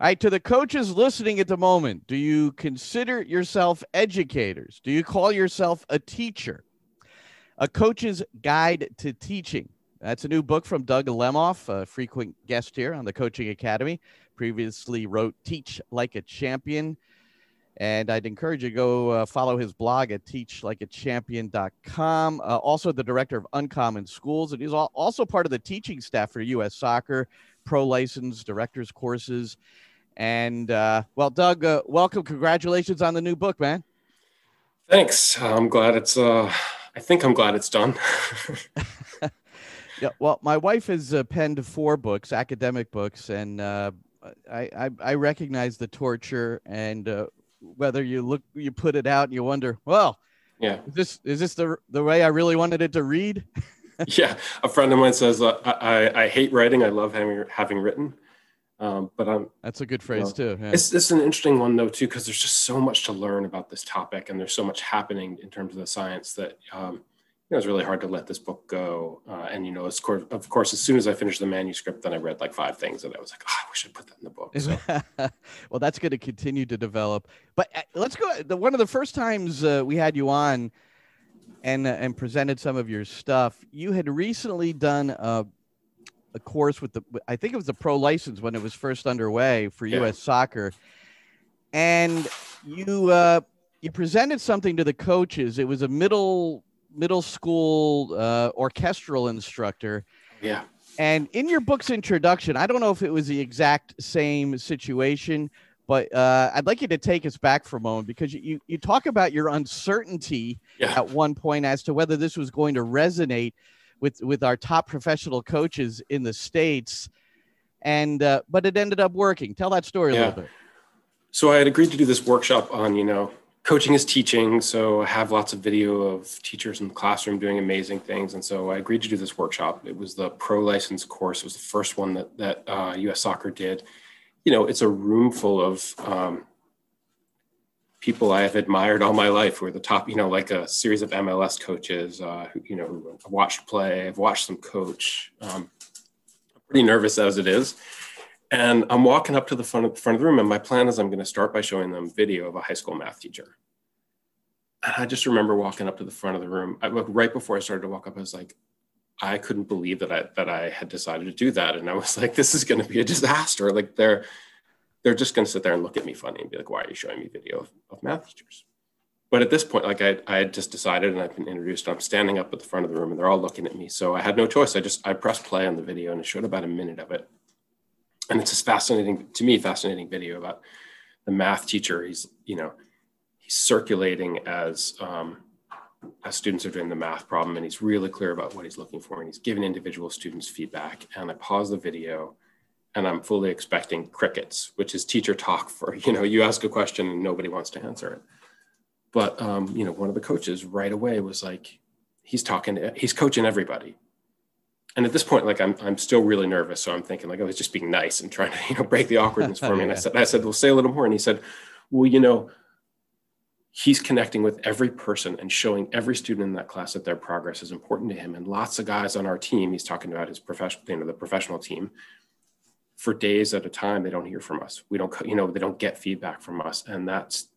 All right, to the coaches listening at the moment, do you consider yourself educators? Do you call yourself a teacher? A Coach's Guide to Teaching. That's a new book from Doug Lemov, a frequent guest here on the Coaching Academy. Previously wrote Teach Like a Champion. And I'd encourage you to go uh, follow his blog at teachlikeachampion.com. Uh, also, the director of Uncommon Schools. And he's also part of the teaching staff for U.S. Soccer, pro license, director's courses. And uh, well, Doug, uh, welcome. Congratulations on the new book, man. Thanks. I'm glad it's, uh, I think I'm glad it's done. yeah. Well, my wife has uh, penned four books, academic books, and uh, I, I, I, recognize the torture and uh, whether you look, you put it out and you wonder, well, yeah, is this, is this the, the way I really wanted it to read? yeah. A friend of mine says, I, I, I hate writing. I love having, having written um, but I'm that's a good phrase you know, too. Yeah. It's, it's an interesting one though too because there's just so much to learn about this topic and there's so much happening in terms of the science that um, you know it's really hard to let this book go. Uh, and you know, of course, of course, as soon as I finished the manuscript, then I read like five things and I was like, oh, we should put that in the book. So. well, that's going to continue to develop. But uh, let's go. The, one of the first times uh, we had you on and uh, and presented some of your stuff, you had recently done a a course with the I think it was the pro license when it was first underway for yeah. U.S. Soccer, and you uh, you presented something to the coaches. It was a middle middle school uh, orchestral instructor. Yeah. And in your book's introduction, I don't know if it was the exact same situation, but uh, I'd like you to take us back for a moment because you, you talk about your uncertainty yeah. at one point as to whether this was going to resonate with with our top professional coaches in the states and uh, but it ended up working. Tell that story a little bit. So i had agreed to do this workshop on you know coaching is teaching so i have lots of video of teachers in the classroom doing amazing things and so i agreed to do this workshop. It was the pro license course. It was the first one that that uh, us soccer did. You know it's a room full of um, people I have admired all my life who are the top, you know, like a series of MLS coaches, uh, who, you know, I've watched play, I've watched them coach. Um, I'm pretty nervous as it is. And I'm walking up to the front of, front of the room, and my plan is I'm going to start by showing them video of a high school math teacher. And I just remember walking up to the front of the room. I, right before I started to walk up, I was like, I couldn't believe that I that I had decided to do that, and I was like, this is going to be a disaster. Like they're they're just going to sit there and look at me funny and be like, why are you showing me video of, of math teachers? But at this point, like I, I had just decided and I've been introduced, I'm standing up at the front of the room and they're all looking at me. So I had no choice. I just, I pressed play on the video and it showed about a minute of it. And it's this fascinating, to me, fascinating video about the math teacher. He's, you know, he's circulating as, um, as students are doing the math problem and he's really clear about what he's looking for and he's giving individual students feedback. And I pause the video and I'm fully expecting crickets, which is teacher talk for, you know, you ask a question and nobody wants to answer it. But, um, you know, one of the coaches right away was like, he's talking, to, he's coaching everybody. And at this point, like I'm, I'm still really nervous. So I'm thinking like, I was just being nice and trying to, you know, break the awkwardness for me. And I said, I said, well, say a little more. And he said, well, you know, he's connecting with every person and showing every student in that class that their progress is important to him. And lots of guys on our team, he's talking about his professional, you know, the professional team, for days at a time they don't hear from us. We don't you know they don't get feedback from us. And that's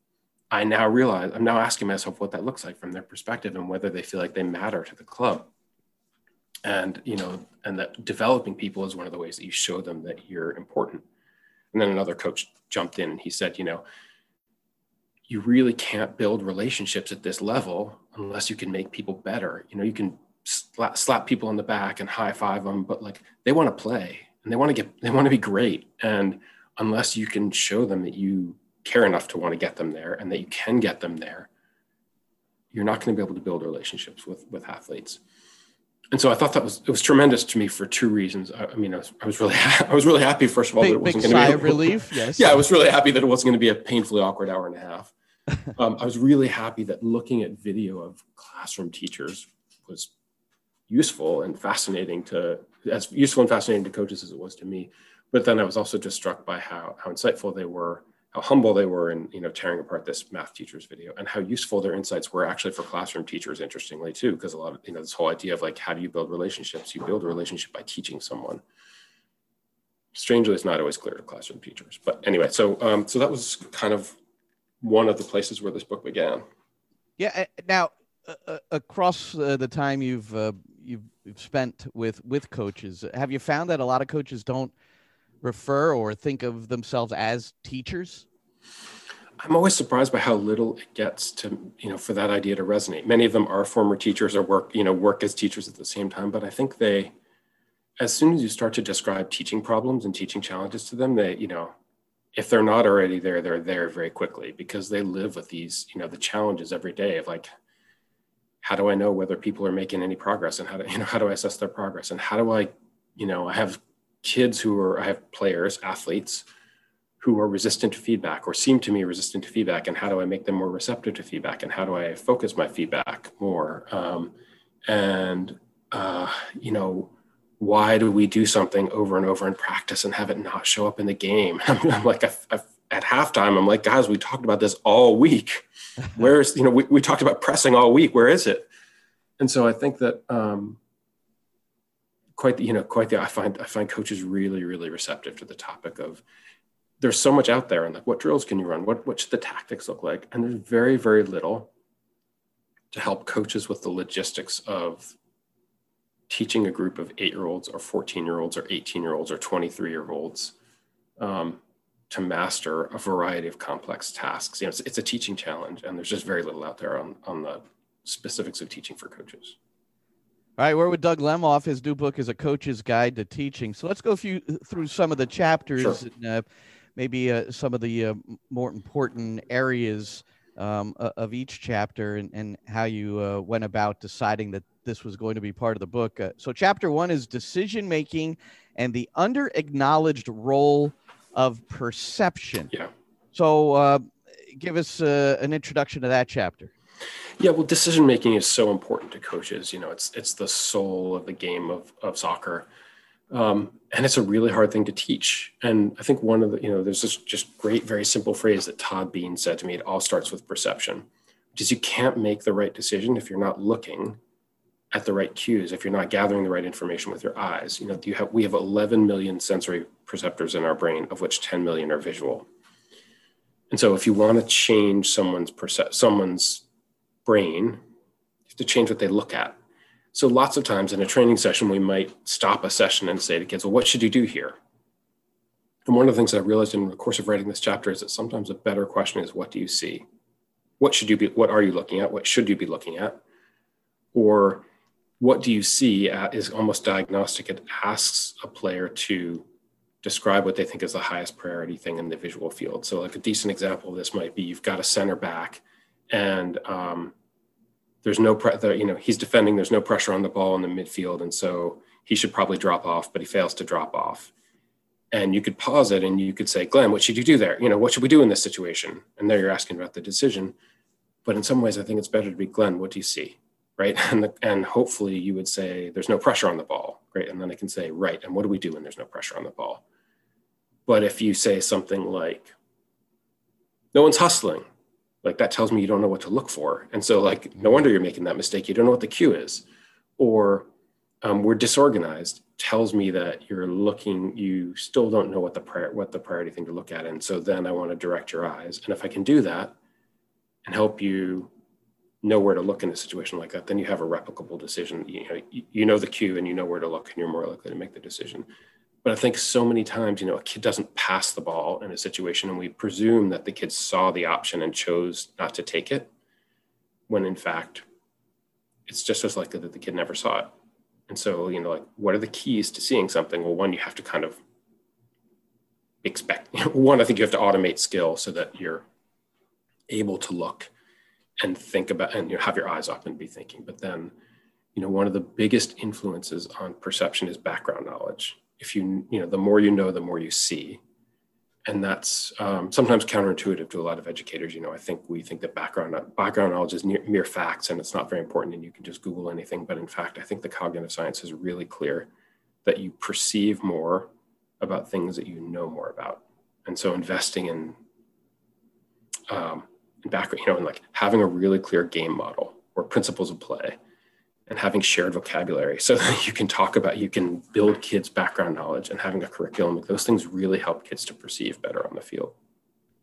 i now realize i'm now asking myself what that looks like from their perspective and whether they feel like they matter to the club. And you know and that developing people is one of the ways that you show them that you're important. And then another coach jumped in and he said you know you really can't build relationships at this level unless you can make people better. You know you can slap, slap people on the back and high five them but like they want to play and they want to get they want to be great and unless you can show them that you care enough to want to get them there and that you can get them there you're not going to be able to build relationships with with athletes and so I thought that was it was tremendous to me for two reasons. I, I mean, I was, I was, really I was really happy first of all big, that it wasn't going to be a, relief. Yes. Yeah, I was really happy that it wasn't going to be a painfully awkward hour and a half. um, I was really happy that looking at video of classroom teachers was useful and fascinating to as useful and fascinating to coaches as it was to me. But then I was also just struck by how how insightful they were, how humble they were in you know tearing apart this math teacher's video, and how useful their insights were actually for classroom teachers. Interestingly too, because a lot of you know this whole idea of like how do you build relationships? You build a relationship by teaching someone. strangely, it's not always clear to classroom teachers. But anyway, so um, so that was kind of one of the places where this book began. Yeah. Now, uh, across uh, the time you've uh, you've, you've spent with with coaches, have you found that a lot of coaches don't refer or think of themselves as teachers? I'm always surprised by how little it gets to, you know, for that idea to resonate. Many of them are former teachers or work, you know, work as teachers at the same time. But I think they, as soon as you start to describe teaching problems and teaching challenges to them, they, you know, if they're not already there, they're there very quickly because they live with these, you know, the challenges every day of like, how do I know whether people are making any progress and how do, you know, how do I assess their progress? And how do I, you know, I have kids who are, I have players, athletes who are resistant to feedback or seem to me resistant to feedback and how do i make them more receptive to feedback? And how do i focus my feedback more? Um, and uh, you know why do we do something over and over in practice and have it not show up in the game? I'm like I, I, at halftime i'm like guys we talked about this all week. Where's you know we, we talked about pressing all week. Where is it? And so i think that um, quite the, you know quite the i find i find coaches really really receptive to the topic of there's so much out there and like what drills can you run? What what should the tactics look like? And there's very very little to help coaches with the logistics of teaching a group of eight year olds or 14 year olds or 18 year olds or 23 year olds um, to master a variety of complex tasks you know it's, it's a teaching challenge and there's just very little out there on, on the specifics of teaching for coaches all right, we're with Doug Lemov. His new book is A Coach's Guide to Teaching. So let's go few, through some of the chapters. Sure. And, uh, maybe uh, some of the uh, more important areas um, of each chapter and, and how you uh, went about deciding that this was going to be part of the book. Uh, so, chapter one is decision making and the under acknowledged role of perception. Yeah. So, uh, give us uh, an introduction to that chapter. Yeah, well, decision making is so important to coaches. You know, it's it's the soul of the game of of soccer. Um, and it's a really hard thing to teach. And I think one of the, you know, there's this just great, very simple phrase that Todd Beane said to me. It all starts with perception, which is you can't make the right decision if you're not looking at the right cues, if you're not gathering the right information with your eyes. You know, you have we have 11 million sensory perceptors in our brain, of which 10 million are visual. And so, if you want to change someone's perce- someone's brain, you have to change what they look at. So lots of times in a training session, we might stop a session and say to kids, well, what should you do here? And one of the things I realized in the course of writing this chapter is that sometimes a better question is, what do you see? What should you be, what are you looking at? What should you be looking at? Or what do you see at, is almost diagnostic. It asks a player to describe what they think is the highest priority thing in the visual field. So like a decent example of this might be, you've got a center back and um, there's no pre- the, you know he's defending there's no pressure on the ball in the midfield and so he should probably drop off but he fails to drop off. And you could pause it and you could say glenn what should you do there? You know what should we do in this situation? And there you're asking about the decision. But in some ways i think it's better to be glenn what do you see right? And the, and hopefully you would say there's no pressure on the ball great and then i can say right and what do we do when there's no pressure on the ball? But if you say something like no one's hustling like that tells me you don't know what to look for. And so like no wonder you're making that mistake. You don't know what the cue is. Or um, we're disorganized tells me that you're looking you still don't know what the prior, what the priority thing to look at. And so then i want to direct your eyes. And if i can do that and help you know where to look in a situation like that then you have a replicable decision you know you know the cue and you know where to look and you're more likely to make the decision but I think so many times, you know, a kid doesn't pass the ball in a situation and we presume that the kid saw the option and chose not to take it, when in fact, it's just as likely that the kid never saw it. And so, you know, like, what are the keys to seeing something? Well, one, you have to kind of expect, one, I think you have to automate skill so that you're able to look and think about and you know, have your eyes up and be thinking. But then, you know, one of the biggest influences on perception is background knowledge. If you you know the more you know the more you see. And that's um, sometimes counterintuitive to a lot of educators. You know i think we think that background background knowledge is near, mere facts and it's not very important and you can just google anything. But in fact i think the cognitive science is really clear that you perceive more about things that you know more about. And so investing in um, background you know and like having a really clear game model or principles of play and having shared vocabulary so that you can talk about you can build kids background knowledge and having a curriculum those things really help kids to perceive better on the field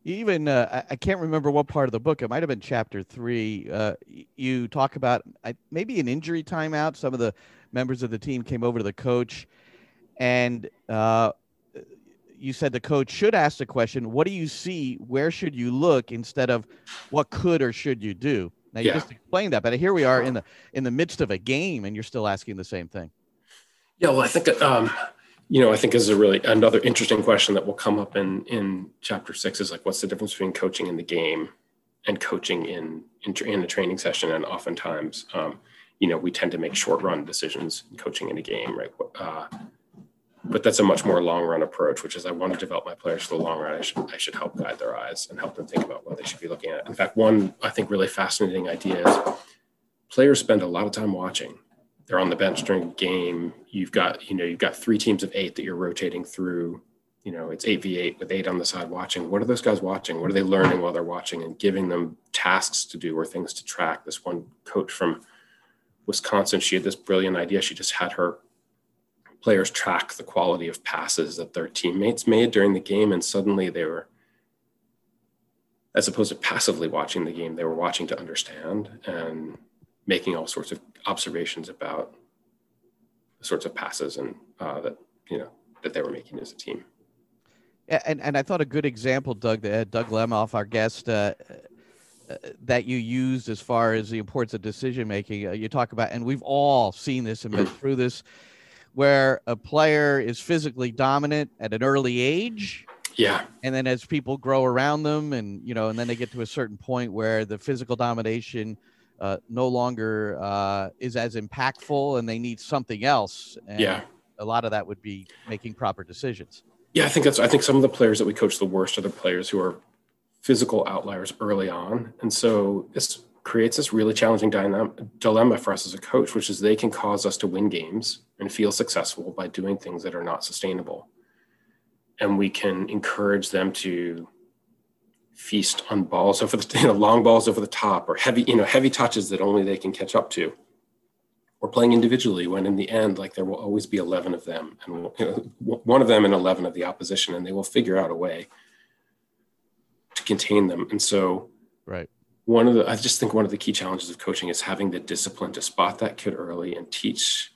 even uh, I can't remember what part of the book. It might have been chapter three. Uh, you talk about maybe an injury timeout. Some of the members of the team came over to the coach, and uh, you said the coach should ask the question, "What do you see? Where should you look?" instead of "What could or should you do?" Now you yeah. just explained that, but here we are in the in the midst of a game, and you're still asking the same thing. Yeah, well, I think um, you know, I think this is a really another interesting question that will come up in in chapter six is like, what's the difference between coaching in the game and coaching in in, in a training session? And oftentimes, um, you know, we tend to make short run decisions coaching in a game, right? Uh, but that's a much more long run approach, which is I want to develop my players for the long run. I should I should help guide their eyes and help them think about what they should be looking at. In fact, one I think really fascinating idea is players spend a lot of time watching they're on the bench during a game. You've got, you know, you've got three teams of eight that you're rotating through. You know, it's eight v eight with eight on the side watching. What are those guys watching? What are they learning while they're watching and giving them tasks to do or things to track? This one coach from Wisconsin, she had this brilliant idea. She just had her players track the quality of passes that their teammates made during the game, and suddenly they were as opposed to passively watching the game, they were watching to understand and making all sorts of observations about the sorts of passes and uh, that you know that they were making as a team. And and I thought a good example, Doug, uh, Doug Lemov, our guest, uh, uh, that you used as far as the importance of decision making. Uh, you talk about, and we've all seen this and been through this, where a player is physically dominant at an early age. Yeah. And then as people grow around them, and you know, and then they get to a certain point where the physical domination uh, no longer uh, is as impactful and they need something else. And yeah. A lot of that would be making proper decisions. Yeah, I think that's, I think some of the players that we coach the worst are the players who are physical outliers early on. And so this creates this really challenging dilemma for us as a coach, which is they can cause us to win games and feel successful by doing things that are not sustainable. And we can encourage them to feast on balls over the you know, long balls over the top or heavy you know heavy touches that only they can catch up to. Or playing individually when in the end like there will always be 11 of them and you know, one of them and 11 of the opposition and they will figure out a way to contain them. And so right one of the i just think one of the key challenges of coaching is having the discipline to spot that kid early and teach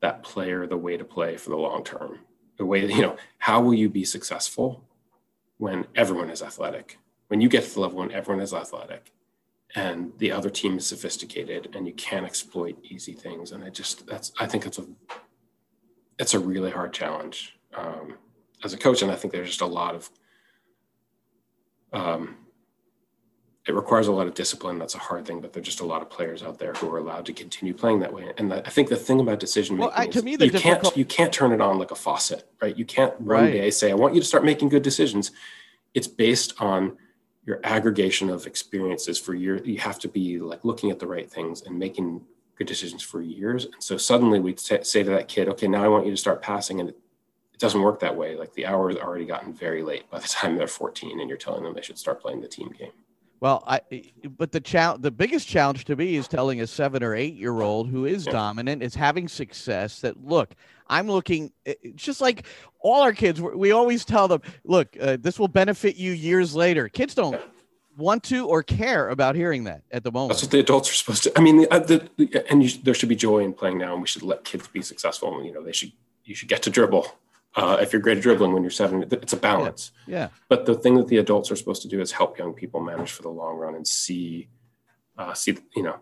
that player the way to play for the long term the way you know how will you be successful when everyone is athletic. When you get to the level when everyone is athletic and the other team is sophisticated and you can't exploit easy things. And I just, that's, I think it's a, it's a really hard challenge um, as a coach. And I think there's just a lot of, um, it requires a lot of discipline. That's a hard thing, but there's just a lot of players out there who are allowed to continue playing that way. And I think the thing about decision making well, to me, you difficult... can't you can't turn it on like a faucet, right? You can't one right. day say, "I want you to start making good decisions." It's based on your aggregation of experiences for years. You have to be like looking at the right things and making good decisions for years. And so suddenly we say to that kid, "Okay, now I want you to start passing," and it, it doesn't work that way. Like the hour has already gotten very late by the time they're 14, and you're telling them they should start playing the team game. Well, I but the challenge, the biggest challenge to me is telling a seven or eight year old who is dominant, is having success. That look, I'm looking. It's just like all our kids. We always tell them, look, uh, this will benefit you years later. Kids don't want to or care about hearing that at the moment. That's what the adults are supposed to. I mean, the, uh, the, and you, there should be joy in playing now, and we should let kids be successful. You know, they should. You should get to dribble uh, if you're great at dribbling when you're seven, it's a balance. Yeah. yeah. But the thing that the adults are supposed to do is help young people manage for the long run and see, uh, see, you know,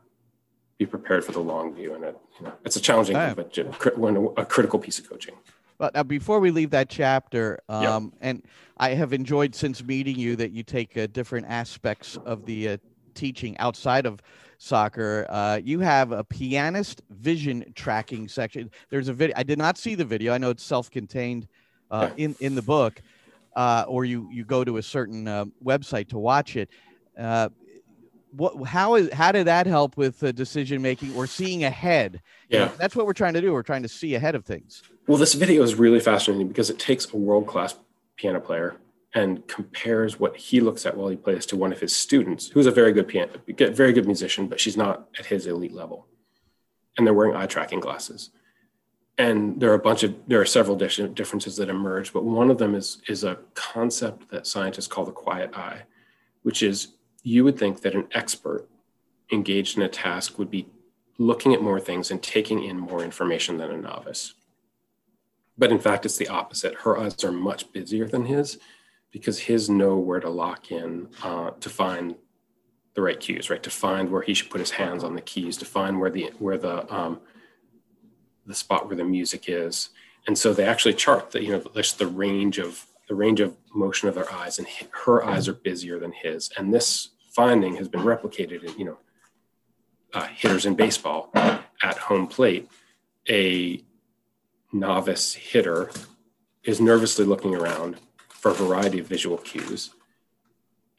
be prepared for the long view. And it, you know, it's a challenging, right. but when a critical piece of coaching. But now, before we leave that chapter, um, yep. and I have enjoyed since meeting you that you take uh, different aspects of the uh, teaching outside of soccer. Uh, you have a pianist vision tracking section. There's a video. I did not see the video. I know it's self-contained uh, in in the book, uh, or you you go to a certain uh, website to watch it. Uh, what how is how did that help with the decision making or seeing ahead? Yeah, you know, that's what we're trying to do. We're trying to see ahead of things. Well, this video is really fascinating because it takes a world class piano player and compares what he looks at while he plays to one of his students, who's a very good piano, very good musician, but she's not at his elite level. and they're wearing eye tracking glasses. And there are a bunch of there are several differences that emerge, but one of them is is a concept that scientists call the quiet eye, which is you would think that an expert engaged in a task would be looking at more things and taking in more information than a novice. But in fact, it's the opposite. Her eyes are much busier than his because his know where to lock in uh, to find the right cues, right? To find where he should put his hands on the keys, to find where the where the um, the spot where the music is. And so they actually chart the you know just the range of the range of motion of their eyes, and her eyes are busier than his. And this finding has been replicated in you know uh, hitters in baseball at home plate. A novice hitter is nervously looking around for a variety of visual cues.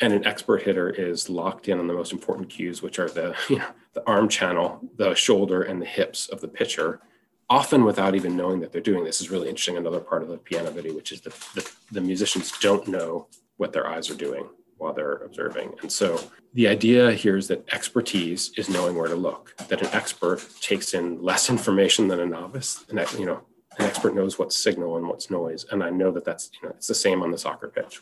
And an expert hitter is locked in on the most important cues, which are the, you know, the arm channel, the shoulder, and the hips of the pitcher, often without even knowing that they're doing this. is really interesting. Another part of the piano video, which is that the, the musicians don't know what their eyes are doing while they're observing. And so the idea here is that expertise is knowing where to look, that an expert takes in less information than a novice, and you know, an expert knows what's signal and what's noise. And I know that that's, you know, it's the same on the soccer pitch.